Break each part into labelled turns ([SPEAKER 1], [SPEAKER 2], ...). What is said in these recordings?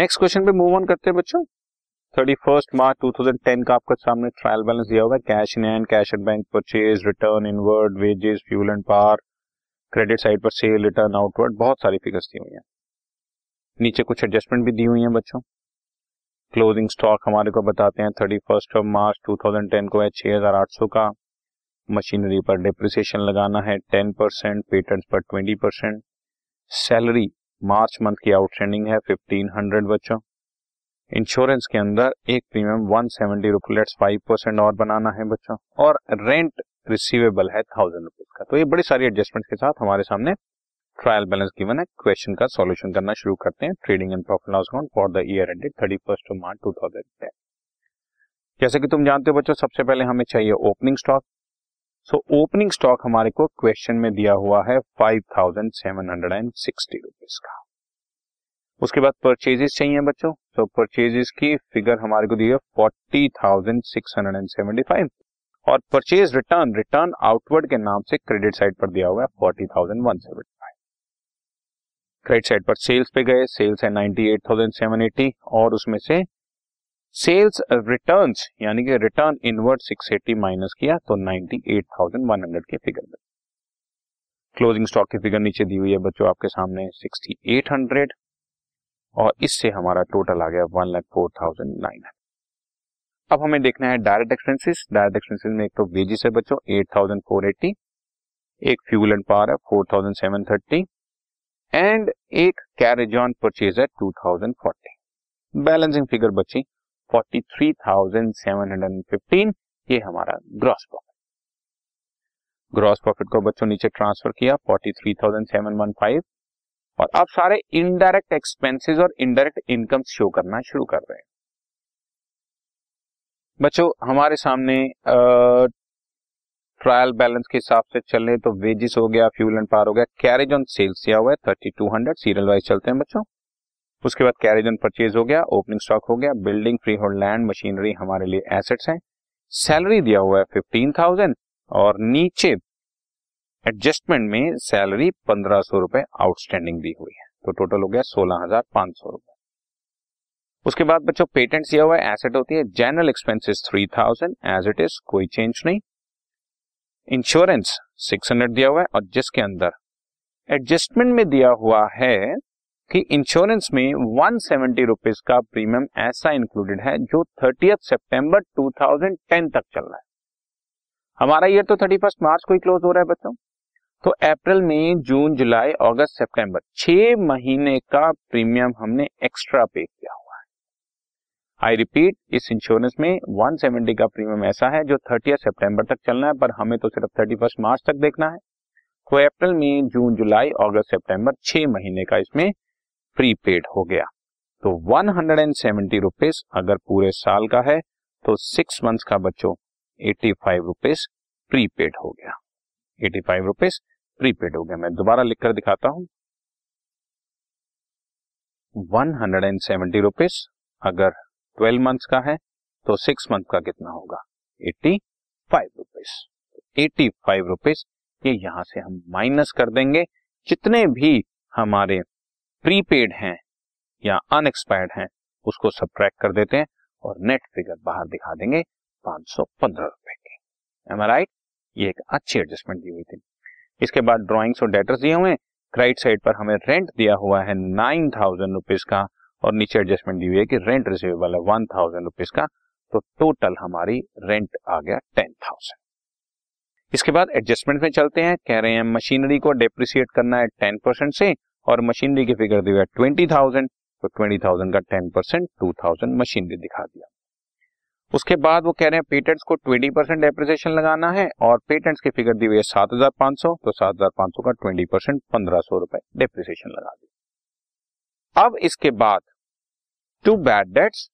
[SPEAKER 1] Next question पे move on करते हैं बच्चों। Thirty first March two thousand ten का आपका सामने ट्रायल बैलेंस दिया हुआ है। Cash in and cash at bank purchase return inward wages fuel and power credit side पर सेल रिटर्न आउटवर्ड बहुत सारी फिगर्स दी हुई हैं। नीचे कुछ एडजस्टमेंट भी दी हुई हैं बच्चों। क्लोजिंग स्टॉक हमारे को बताते हैं thirty first of March two thousand ten को है, छह हज़ार आठ सौ का। मशीनरी पर डिप्रिसिएशन लगाना है टेन परसेंट पेटेंट पर twenty percent salary March month की आउटस्टैंडिंग है फिफ्टीन हंड्रेड बच्चों। इंश्योरेंस के अंदर एक premium one seventy rupees five percent और बनाना है बच्चों और रेंट रिसीवेबल है थाउज़ेंड रुपीज़ का। तो ये बड़ी सारी एडजस्टमेंट के साथ हमारे सामने ट्रायल बैलेंस गिवन है। क्वेश्चन का सॉल्यूशन करना शुरू करते हैं। Trading and profit loss account for the year ended thirty first March two thousand जैसे कि तुम जानते हो बच्चों, सबसे पहले हमें चाहिए opening stock so opening stock हमारे को क्वेश्चन में दिया हुआ है five thousand seven hundred and sixty rupees का। उसके बाद परचेजेस चाहिए बच्चों? तो परचेजेस की फिगर हमारे को दी है forty thousand six hundred and seventy five और परचेज रिटर्न रिटर्न आउटवर्ड के नाम से क्रेडिट साइड पर दिया हुआ है forty thousand one seventy five credit side पर सेल्स पे गए सेल्स है ninety eight thousand seven eighty और उसमें से सेल्स रिटर्न यानी कि return inward six eighty minus किया तो ninety eight thousand one hundred के फिगर में। क्लोजिंग स्टॉक की फिगर नीचे दी हुई है बच्चों आपके सामने सिक्सटी एट हंड्रेड और इससे हमारा टोटल आ गया one lakh four thousand nine अब हमें देखना है डायरेक्ट एक्सपेंसेस डायरेक्ट एक्सपेंसेस में एक तो वेजिस है बच्चों एट थाउज़ेंड फोर एट्टी एक फ्यूल एंड पावर है four thousand seven thirty and एक कैरेज ऑन परचेज है two thousand forty balancing figure बची forty three thousand seven hundred fifteen ये हमारा ग्रॉस प्रॉफिट ग्रॉस प्रॉफिट को बच्चों नीचे ट्रांसफ़र किया forty three thousand seven one five और अब सारे इनडायरेक्ट एक्सपेंसेस और इनडायरेक्ट इनकम शो करना शुरू कर रहे हैं। बच्चों, हमारे सामने ट्रायल बैलेंस के हिसाब से चले तो वेजिस हो गया फ्यूल एंड पार हो गया कैरेज ऑन सेल्स दिया हुआ है thirty two hundred serial wise चलते हैं बच्चों। उसके बाद कैरेज ऑन परचेज हो गया ओपनिंग स्टॉक हो गया building freehold land machinery हमारे लिए एसेट्स हैं। सैलरी दिया हुआ है फिफ्टीन थाउज़ेंड और नीचे एडजस्टमेंट में सैलरी पंद्रह सौ रुपए आउटस्टैंडिंग दी हुई है। तो टोटल हो गया सोलह हज़ार पाँच सौ रुपए। उसके बाद बच्चों पेटेंट दिया हुआ है एसेट होती है general expenses three thousand as it is कोई चेंज नहीं। इंश्योरेंस सिक्स हंड्रेड दिया हुआ है और जिसके अंदर एडजस्टमेंट में दिया हुआ है कि इंश्योरेंस में वन सेवेंटी रुपीज़ का प्रीमियम ऐसा इंक्लूडेड है जो थर्टी सितंबर 2010 तक चल रहा है। हमारा ईयर तो थर्टी फ़र्स्ट मार्च को ही क्लोज हो रहा है बच्चों। तो अप्रैल मई जून जुलाई अगस्त सितंबर छह महीने का प्रीमियम हमने एक्स्ट्रा पे किया हुआ है। आई रिपीट इस इंश्योरेंस में 170 का प्रीमियम ऐसा है जो थर्टी सितंबर तक चलना है, पर हमें तो सिर्फ़ थर्टी फ़र्स्ट मार्च तक देखना है। तो अप्रैल मई जून जुलाई अगस्त सितंबर छह महीने का इसमें प्रीपेड हो गया। तो one hundred and seventy rupees अगर पूरे साल का है तो सिक्स मंथ्स का बच्चों एटी फाइव रुपीज़ प्रीपेड हो गया। एटी फाइव रुपीज़ प्रीपेड हो गया। मैं दोबारा लिखकर दिखाता हूँ। One hundred and seventy rupees अगर ट्वेल्व मंथ्स का है तो सिक्स मंथ का कितना होगा? Eighty five rupees eighty five rupees ये यहाँ से हम माइनस कर देंगे। जितने भी हमारे प्रीपेड हैं या अनएक्सपायर्ड हैं, उसको सब्ट्रैक्ट कर देते हैं और नेट फिगर बाहर दिखा देंगे पाँच सौ पंद्रह रुपए की। एम राइट ये एक अच्छी एडजस्टमेंट दी हुई थी। इसके बाद ड्रॉइंग्स और डेटर्स दिए हुए राइट साइड पर हमें रेंट दिया हुआ है नाइन थाउज़ेंड रुपीज़ का और नीचे एडजस्टमेंट दी हुई है कि रेंट रिसीवेबल है वन थाउज़ेंड रुपीज़ का तो टोटल हमारी रेंट आ गया टेन थाउज़ेंड इसके बाद एडजस्टमेंट में चलते हैं। कह रहे हैं मशीनरी को डेप्रिसिएट करना है टेन परसेंट से और मशीनरी की फिगर दी हुई है ट्वेंटी थाउज़ेंड तो ट्वेंटी थाउज़ेंड का ten percent, two thousand machinery दिखा दिया। उसके बाद वो कह रहे हैं पेटेंट्स को ट्वेंटी परसेंट डेप्रिसिएशन लगाना है और पेटेंट्स की फिगर दी हुई है सात हज़ार पाँच सौ तो सात हज़ार पाँच सौ का ट्वेंटी परसेंट, पंद्रह सौ रुपए डेप्रिसिएशन लगा दिया। अब इसके बाद to bad debts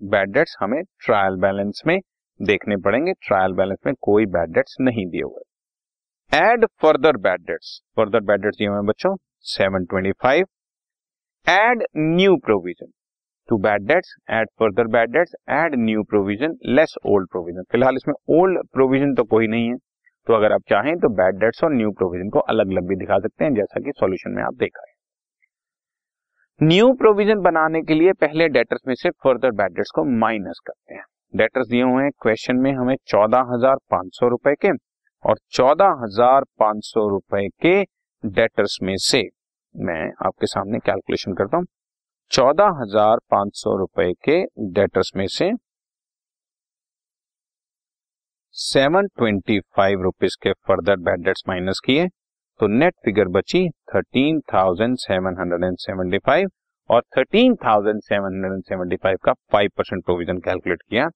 [SPEAKER 1] bad debts हमें ट्रायल बैलेंस में देखने पड़ेंगे। ट्रायल बैलेंस में कोई बैड डेट्स नहीं दिए हुए। Add further bad debts further bad debts दिए हुए बच्चों। Seven twenty five add new provision to bad debts add further bad debts add new provision less old provision फ़िलहाल इसमें ओल्ड प्रोविज़न तो कोई नहीं है। तो अगर आप चाहें तो बैड डेट्स और न्यू प्रोविज़न को अलग अलग भी दिखा सकते हैं, जैसा कि सॉल्यूशन में आप देख हैं। न्यू प्रोविज़न बनाने के लिए पहले डेटर्स में से फर्दर बैड डेट्स को माइनस करते हैं। डेटर्स दिए हुए हैं क्वेश्चन में हमें चौदह हज़ार पाँच सौ रुपए के और चौदह हज़ार पाँच सौ रुपए के डेटर्स में से मैं आपके सामने कैलकुलेशन करता हूँ। चौदह हज़ार पाँच सौ रुपए के डेटर्स में से सेवन ट्वेंटी फाइव रुपीज़ के फर्दर बैड डेट्स माइनस किए तो नेट फिगर बची thirteen thousand seven hundred and seventy five और thirteen thousand seven hundred and seventy five का फाइव परसेंट प्रोविज़न कैलकुलेट किया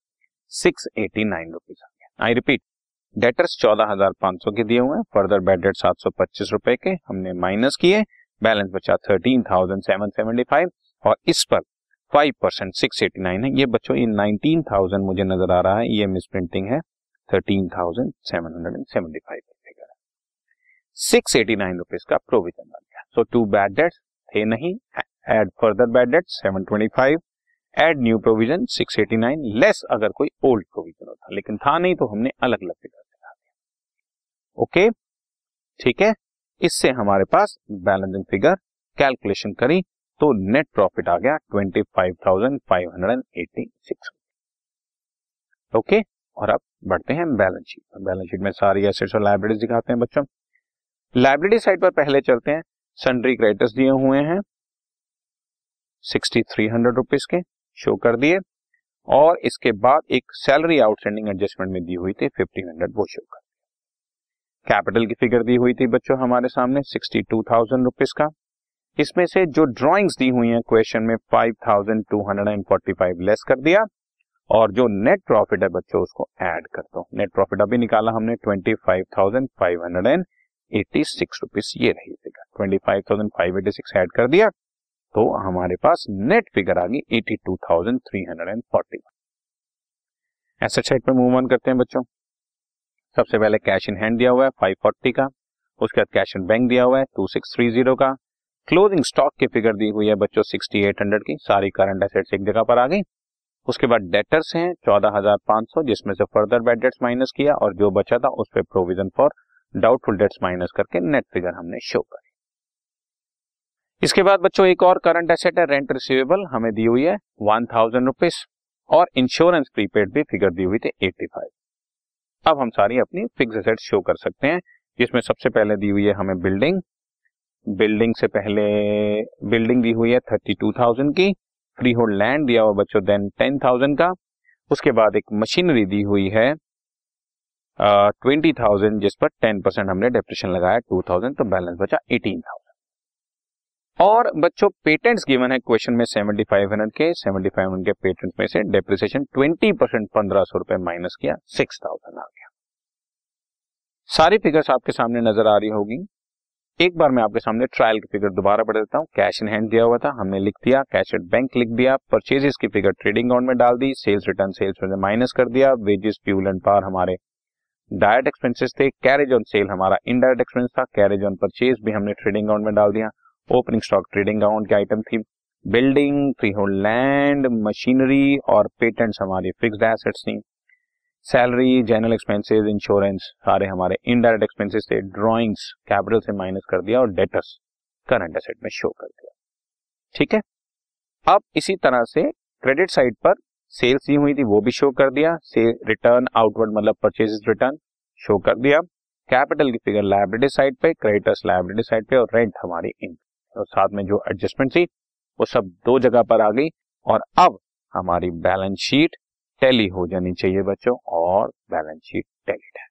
[SPEAKER 1] सिक्स एटी नाइन रुपीज़ आ गया। I repeat debtors चौदह हज़ार पाँच सौ के दिए हुए हैं। फर्दर बैड डेट सात सौ पच्चीस रुपए के हमने माइनस किए। बैलेंस बचा thirteen thousand seven seventy five और इस पर five percent six eighty nine है। ये बच्चों, ये नाइनटीन थाउज़ेंड मुझे नज़र आ रहा है। ये मिस प्रिंटिंग है। Thirteen thousand seven hundred and seventy five figure six eighty nine rupees का प्रोविज़न बन गया। सो टू बैड डेट्स थे नहीं। Add further bad debt seven twenty five add new provision six eighty nine less अगर कोई old provision होता। लेकिन था नहीं तो हमने अलग अलग फिगर ओके? ठीक है? इससे हमारे पास बैलेंसिंग फिगर कैलकुलेशन करी तो नेट प्रॉफिट आ गया twenty five thousand five hundred and eighty six okay? और अब बढ़ते हैं बैलेंस शीट बैलेंस शीट में सारी एसेट्स और लाइब्रेरीज दिखाते हैं बच्चों। लाइब्रेरी साइड पर पहले चलते हैं। सन्ड्री क्रेडिटर्स दिए हुए हैं। सिक्सटी थ्री हंड्रेड रुपीज़ के शो कर दिए। और इसके बाद एक सैलरी आउटस्टैंडिंग एडजस्टमेंट में दी हुई थी फिफ्टीन हंड्रेड वो शो कर। कैपिटल की फिगर दी हुई थी बच्चों हमारे सामने सिक्सटी टू थाउज़ेंड रुपीज़ का। इसमें से जो ड्रॉइंग्स दी हुई हैं क्वेश्चन में five thousand two hundred and forty five less कर दिया, और जो नेट प्रॉफिट है बच्चों, उसको ऐड कर दो। नेट प्रॉफिट अभी निकाला हमने twenty five thousand five hundred and eighty six rupees ये रही figure twenty five thousand five eighty six add कर दिया तो हमारे पास नेट फिगर आ गई eighty two thousand three hundred and forty asset side पे मूव ऑन करते हैं बच्चों। सबसे पहले कैश इन हैंड दिया हुआ है फाइव फोर्टी का, उसके बाद कैश इन बैंक दिया हुआ है टू सिक्स थ्री ज़ीरो का। क्लोजिंग स्टॉक की फिगर दी हुई है बच्चों सिक्सटी एट हंड्रेड की, सारी करंट एसेट्स एक जगह पर आ गई। उसके बाद डेटर्स हैं चौदह हज़ार पाँच सौ, जिसमें से फर्दर बेड डेट्स माइनस किया और जो बचा था उस पर provision for doubtful debts minus करके नेट फिगर हमने शो करी। इसके बाद बच्चों एक और करंट एसेट है रेंट रिसीवेबल हमें दी हुई है वन थाउज़ेंड रुपीज़ और इंश्योरेंस प्रीपेड भी फिगर दी हुई थी एट्टी फाइव अब हम सारी अपनी फिक्स एसेट शो कर सकते हैं। जिसमें सबसे पहले दी हुई है हमें बिल्डिंग बिल्डिंग से पहले बिल्डिंग दी हुई है थर्टी टू थाउज़ेंड की। फ्री होल्ड लैंड दिया हुआ बच्चों देन टेन थाउज़ेंड का। उसके बाद एक मशीनरी दी हुई है ट्वेंटी uh, थाउज़ेंड जिस पर टेन परसेंट हमने डेप्रेशन लगाया टू थाउज़ेंड तो बैलेंस बचा एटीन थाउज़ेंड और बच्चों पेटेंट्स गिवन है क्वेश्चन में सेवेंटी फाइव हंड्रेड के सेवेंटी फाइव हंड्रेड के पेटेंट में से डेप्रिसिएशन ट्वेंटी परसेंट पंद्रह सौ रुपए माइनस किया सिक्स थाउज़ेंड आ गया। सारी फिगर्स आपके सामने नज़र आ रही होगी। एक बार मैं आपके सामने ट्रायल की फिगर दोबारा पढ़ देता हूँ। कैश इन हैंड दिया हुआ था, हमने लिख दिया कैश एट बैंक लिख दिया परचेजेस की फिगर ट्रेडिंग अकाउंट में डाल दी सेल्स रिटर्न सेल्स में माइनस कर दिया वेजेस फ्यूल एंड पावर हमारे डायरेक्ट एक्सपेंसेस थे कैरेज ऑन सेल हमारा इनडायरेक्ट एक्सपेंस था कैरेज ऑन परचेज भी हमने ट्रेडिंग अकाउंट में डाल दिया। ओपनिंग स्टॉक, ट्रेडिंग अकाउंट की आइटम थी, building, freehold land machinery और पेटेंट्स हमारी फिक्स्ड एसेट्स थी। सैलरी जनरल एक्सपेंसेस इंश्योरेंस सारे हमारे इनडायरेक्ट एक्सपेंसेस थे ड्रॉइंग्स कैपिटल से माइनस कर दिया और डेटर्स करंट एसेट में शो कर दिया। ठीक है? अब इसी तरह से क्रेडिट साइड पर सेल्स दी हुई थी, वो भी शो कर दिया। रिटर्न आउटवर्ड मतलब परचेज रिटर्न शो कर दिया। कैपिटल की फिगर लाइब्रेटी साइड पे क्रेडिटर्स लाइब्रेटी साइड पे और रेंट हमारी इन और साथ में जो एडजस्टमेंट थी, वो सब दो जगह पर आ गई और अब हमारी बैलेंस शीट टैली हो जानी चाहिए बच्चों और बैलेंस शीट टैलीड है।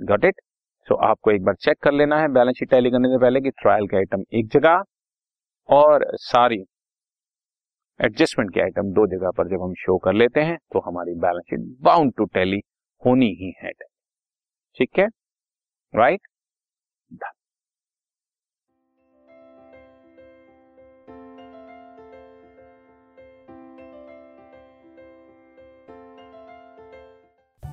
[SPEAKER 1] गट इट सो आपको एक बार चेक कर लेना है बैलेंस शीट टैली करने से पहले कि ट्रायल के आइटम एक जगह और सारी एडजस्टमेंट के आइटम दो जगह पर जब हम शो कर लेते हैं तो हमारी balance sheet bound to tally होनी ही है। ठीक है? Right